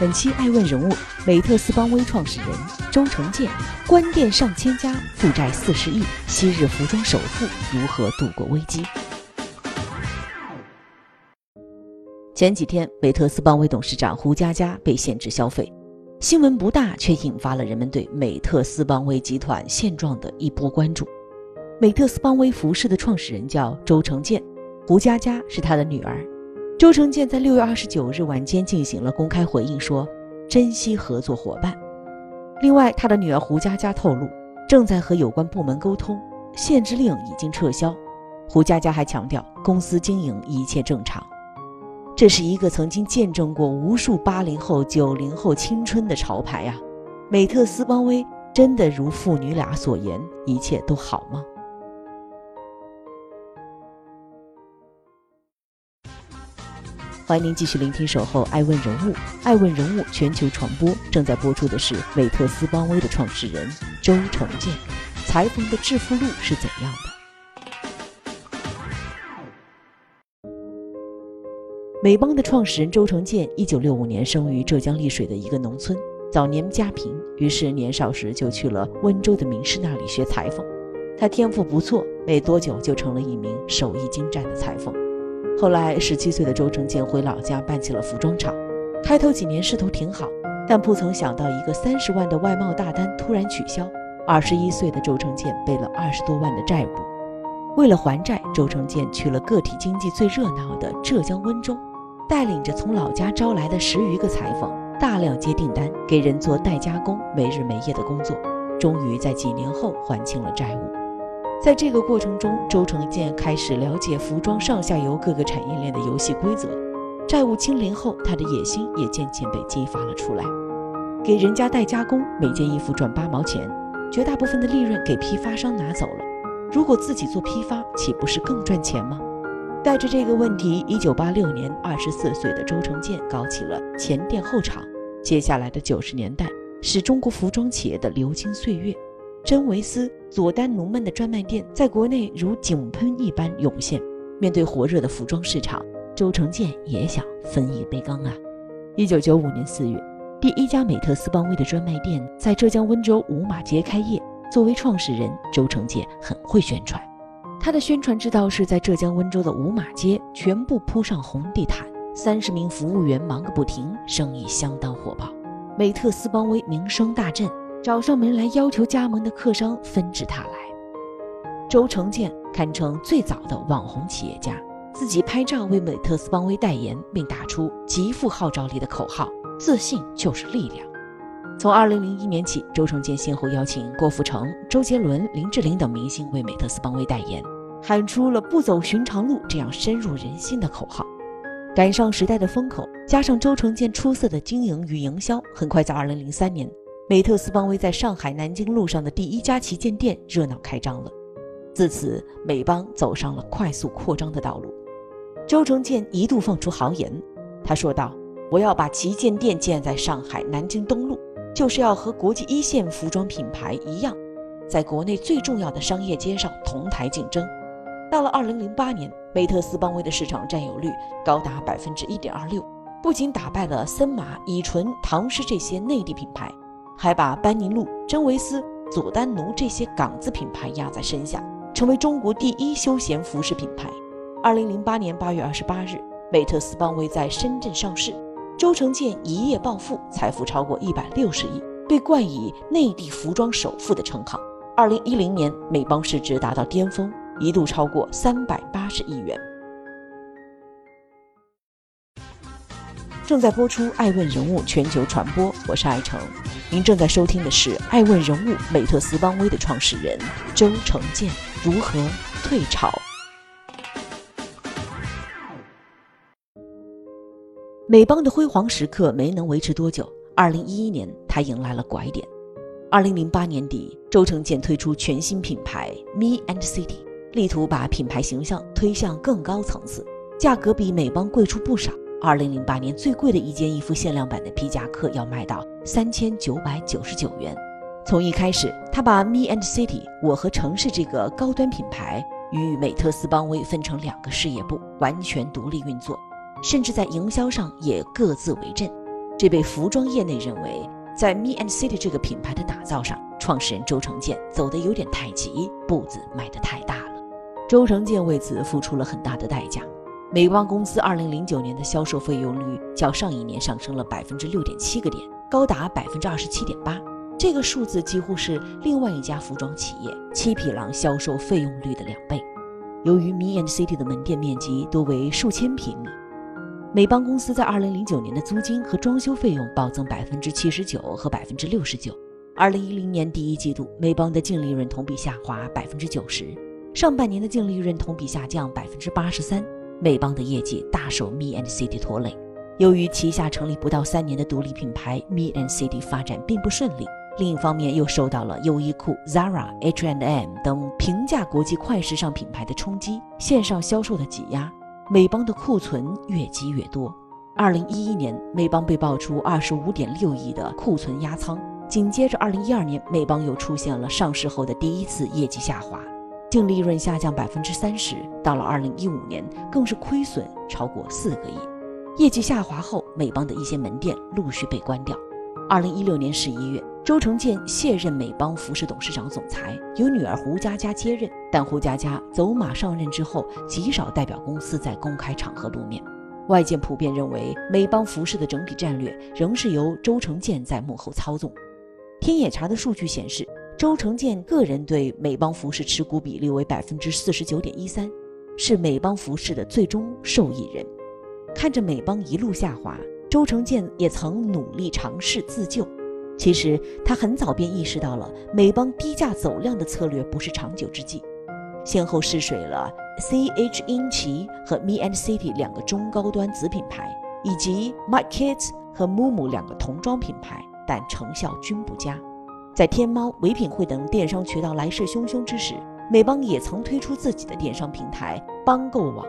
本期爱问人物，美特斯邦威创始人周成建，关店上千家，负债四十亿，昔日服装首富如何度过危机？前几天，美特斯邦威董事长胡佳佳被限制消费，新闻不大，却引发了人们对美特斯邦威集团现状的一波关注。美特斯邦威服饰的创始人叫周成建，胡佳佳是他的女儿。周成建在六月二十九日晚间进行了公开回应，说珍惜合作伙伴。另外，他的女儿胡佳佳透露，正在和有关部门沟通，限制令已经撤销。胡佳佳还强调，公司经营一切正常。这是一个曾经见证过无数八零后、九零后青春的潮牌啊！美特斯邦威真的如父女俩所言，一切都好吗？欢迎您继续聆听《守候爱问人物》，爱问人物全球传播正在播出的是美特斯邦威的创始人周成建。裁缝的致富路是怎样的？美邦的创始人周成建，一九六五年生于浙江丽水的一个农村，早年家贫，于是年少时就去了温州的名师那里学裁缝。他天赋不错，没多久就成了一名手艺精湛的裁缝。后来，十七岁的周成建回老家办起了服装厂。开头几年势头挺好，但不曾想到一个三十万的外贸大单突然取消。二十一岁的周成建背了二十多万的债务。为了还债，周成建去了个体经济最热闹的浙江温州，带领着从老家招来的十余个裁缝，大量接订单，给人做代加工，没日没夜的工作。终于在几年后还清了债务。在这个过程中，周成建开始了解服装上下游各个产业链的游戏规则。债务清零后，他的野心也渐渐被激发了出来。给人家代加工，每件衣服赚八毛钱，绝大部分的利润给批发商拿走了。如果自己做批发，岂不是更赚钱吗？带着这个问题，一九八六年，二十四岁的周成建搞起了前店后厂。接下来的九十年代，是中国服装企业的流金岁月。真维斯、佐丹奴们的专卖店在国内如井喷一般涌现。面对火热的服装市场，周成建也想分一杯羹啊！一九九五年四月，第一家美特斯邦威的专卖店在浙江温州五马街开业。作为创始人，周成建很会宣传。他的宣传之道是在浙江温州的五马街全部铺上红地毯，三十名服务员忙个不停，生意相当火爆。美特斯邦威名声大振。找上门来要求加盟的客商纷至沓来。周成建堪称最早的网红企业家，自己拍照为美特斯邦威代言，并打出极富号召力的口号：“自信就是力量。”从2001年起，周成建先后邀请郭富城、周杰伦、林志玲等明星为美特斯邦威代言，喊出了“不走寻常路”这样深入人心的口号。赶上时代的风口，加上周成建出色的经营与营销，很快在2003年。美特斯邦威在上海南京路上的第一家旗舰店热闹开张了，自此美邦走上了快速扩张的道路。周成建一度放出豪言，他说道：“我要把旗舰店建在上海南京东路，就是要和国际一线服装品牌一样，在国内最重要的商业街上同台竞争。”到了2008年，美特斯邦威的市场占有率高达百分之一点二六，不仅打败了森马、以纯、唐诗这些内地品牌。还把班尼路、真维斯、佐丹奴这些港资品牌压在身下，成为中国第一休闲服饰品牌。二零零八年八月二十八日，美特斯邦威在深圳上市，周成建一夜暴富，财富超过一百六十亿，被冠以内地服装首富的称号。二零一零年，美邦市值达到巅峰，一度超过三百八十亿元。正在播出《爱问人物全球传播》，我是爱成。您正在收听的是《爱问人物》美特斯邦威的创始人周成建如何退潮。美邦的辉煌时刻没能维持多久。二零一一年，他迎来了拐点。二零零八年底，周成建推出全新品牌 Me and City，力图把品牌形象推向更高层次，价格比美邦贵出不少。二零零八年最贵的一件衣服限量版的皮夹克要卖到三千九百九十九元。从一开始，他把 Me and City 我和城市这个高端品牌与美特斯邦威分成两个事业部，完全独立运作，甚至在营销上也各自为政。这被服装业内认为。在 Me and City 这个品牌的打造上，创始人周成建走得有点太急，步子迈得太大了。周成建为此付出了很大的代价。美邦公司2009年的销售费用率较上一年上升了百分之六点七个点，高达百分之二十七点八。这个数字几乎是另外一家服装企业七匹狼销售费用率的两倍。由于 Me and City 的门店面积多为数千平米。美邦公司在二零零九年的租金和装修费用暴增百分之七十九和百分之六十九。二零一零年第一季度，美邦的净利润同比下滑百分之九十，上半年的净利润同比下降百分之八十三。美邦的业绩大受 Me and City 拖累。由于旗下成立不到三年的独立品牌 Me and City 发展并不顺利，另一方面又受到了优衣库、Zara、H&M 等平价国际快时尚品牌的冲击，线上销售的挤压。美邦的库存越积越多。二零一一年，美邦被爆出二十五点六亿的库存压仓。紧接着，二零一二年，美邦又出现了上市后的第一次业绩下滑，净利润下降百分之三十。到了二零一五年，更是亏损超过四个亿。业绩下滑后，美邦的一些门店陆续被关掉。二零一六年十一月。周成建卸任美邦服饰董事长总裁，由女儿胡佳佳接任。但胡佳佳走马上任之后，极少代表公司在公开场合露面。外界普遍认为，美邦服饰的整体战略仍是由周成建在幕后操纵。天眼查的数据显示，周成建个人对美邦服饰持股比例为百分之四十九点一三，是美邦服饰的最终受益人。看着美邦一路下滑，周成建也曾努力尝试自救。其实他很早便意识到了美邦低价走量的策略不是长久之计，先后试水了 C H 英奇和 Me and City 两个中高端子品牌，以及 My Kids 和 Mumu 两个童装品牌，但成效均不佳。在天猫、唯品会等电商渠道来势汹汹之时，美邦也曾推出自己的电商平台邦购网，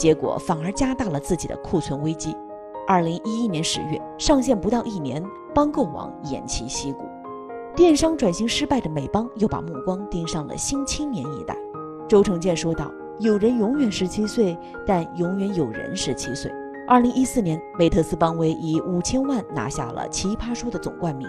结果反而加大了自己的库存危机。二零一一年十月上线不到一年。邦购网偃旗息鼓，电商转型失败的美邦又把目光盯上了新青年一代。周成建说道：“有人永远十七岁，但永远有人十七岁。”二零一四年，美特斯邦威以五千万拿下了《奇葩说》的总冠名。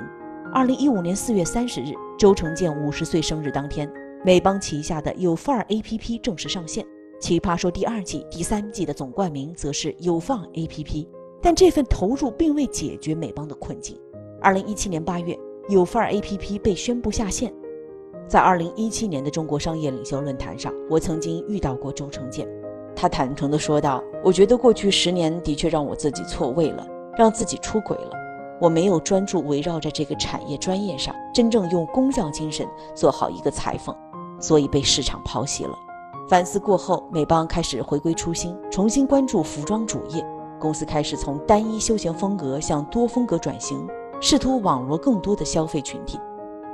二零一五年四月三十日，周成建五十岁生日当天，美邦旗下的有范儿 APP 正式上线，《奇葩说》第二季、第三季的总冠名则是有放 APP。但这份投入并未解决美邦的困境。二零一七年八月，有范 APP 被宣布下线。在二零一七年的中国商业领袖论坛上，我曾经遇到过周成建，他坦诚地说道：“我觉得过去十年的确让我自己错位了，让自己出轨了。我没有专注围绕着这个产业专业上，真正用工匠精神做好一个裁缝，所以被市场抛弃了。”反思过后，美邦开始回归初心，重新关注服装主业。公司开始从单一休闲风格向多风格转型。试图网罗更多的消费群体，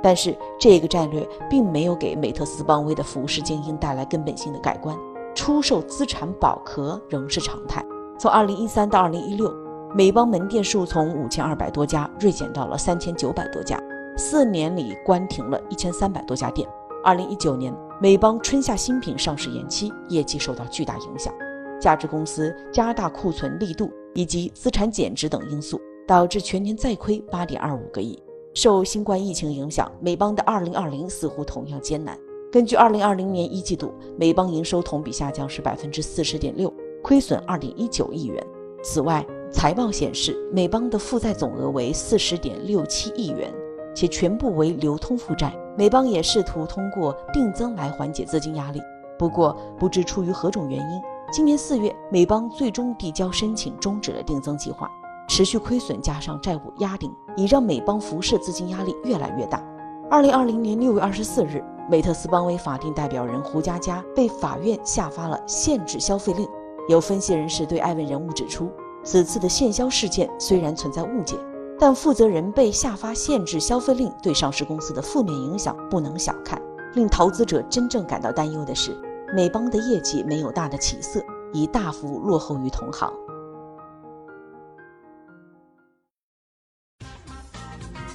但是这个战略并没有给美特斯邦威的服饰精英带来根本性的改观。出售资产保壳仍是常态。从2013到2016，美邦门店数从5200多家锐减到了3900多家，四年里关停了一千三百多家店。2019年，美邦春夏新品上市延期，业绩受到巨大影响。价值公司加大库存力度以及资产减值等因素。导致全年再亏八点二五个亿。受新冠疫情影响，美邦的二零二零似乎同样艰难。根据二零二零年一季度，美邦营收同比下降是百分之四十点六，亏损二点一九亿元。此外，财报显示，美邦的负债总额为四十点六七亿元，且全部为流通负债。美邦也试图通过定增来缓解资金压力，不过不知出于何种原因，今年四月，美邦最终递交申请，终止了定增计划。持续亏损加上债务压顶，已让美邦服饰资金压力越来越大。二零二零年六月二十四日，美特斯邦威法定代表人胡佳佳被法院下发了限制消费令。有分析人士对艾文人物指出，此次的限销事件虽然存在误解，但负责人被下发限制消费令对上市公司的负面影响不能小看。令投资者真正感到担忧的是，美邦的业绩没有大的起色，已大幅落后于同行。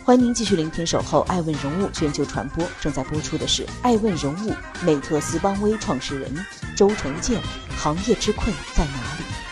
欢迎您继续聆听《守候爱问人物全球传播》，正在播出的是《爱问人物》美特斯邦威创始人周成建，行业之困在哪里？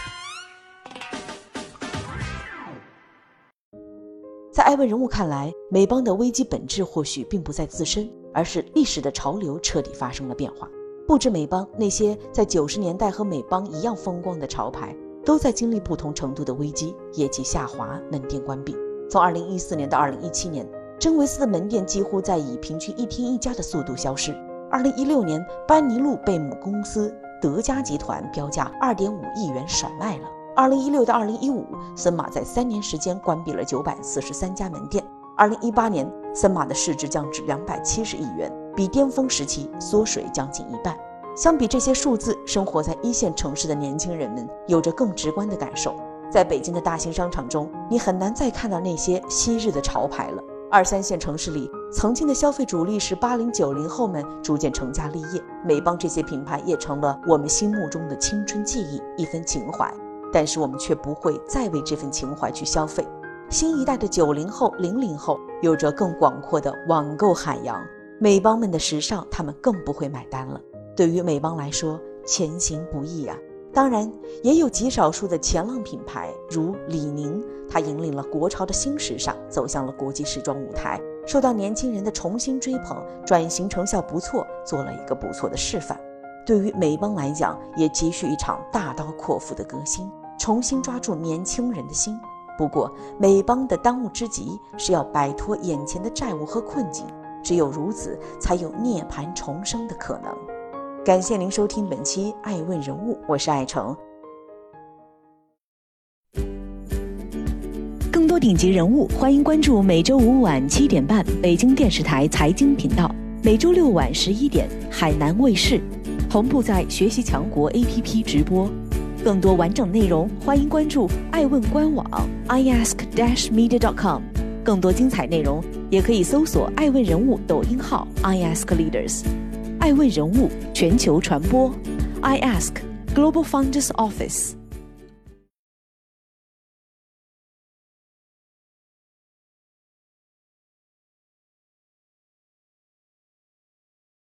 在爱问人物看来，美邦的危机本质或许并不在自身，而是历史的潮流彻底发生了变化。不止美邦，那些在九十年代和美邦一样风光的潮牌，都在经历不同程度的危机，业绩下滑，门店关闭。从二零一四年到二零一七年，真维斯的门店几乎在以平均一天一家的速度消失。二零一六年，班尼路被母公司德嘉集团标价二点五亿元甩卖了。二零一六到二零一五，森马在三年时间关闭了九百四十三家门店。二零一八年，森马的市值降至两百七十亿元，比巅峰时期缩水将近一半。相比这些数字，生活在一线城市的年轻人们有着更直观的感受。在北京的大型商场中，你很难再看到那些昔日的潮牌了。二三线城市里，曾经的消费主力是八零九零后们逐渐成家立业，美邦这些品牌也成了我们心目中的青春记忆，一份情怀。但是我们却不会再为这份情怀去消费。新一代的九零后、零零后有着更广阔的网购海洋，美邦们的时尚他们更不会买单了。对于美邦来说，前行不易啊。当然，也有极少数的前浪品牌，如李宁，它引领了国潮的新时尚，走向了国际时装舞台，受到年轻人的重新追捧，转型成效不错，做了一个不错的示范。对于美邦来讲，也急需一场大刀阔斧的革新。重新抓住年轻人的心。不过，美邦的当务之急是要摆脱眼前的债务和困境，只有如此，才有涅槃重生的可能。感谢您收听本期《爱问人物》，我是爱成。更多顶级人物，欢迎关注每周五晚七点半北京电视台财经频道，每周六晚十一点海南卫视同步在学习强国 APP 直播。更多完整内容，欢迎关注爱问官网 iask-media.com。更多精彩内容，也可以搜索爱问人物抖音号 iaskleaders。爱问人物全球传播，iask Global Founders Office。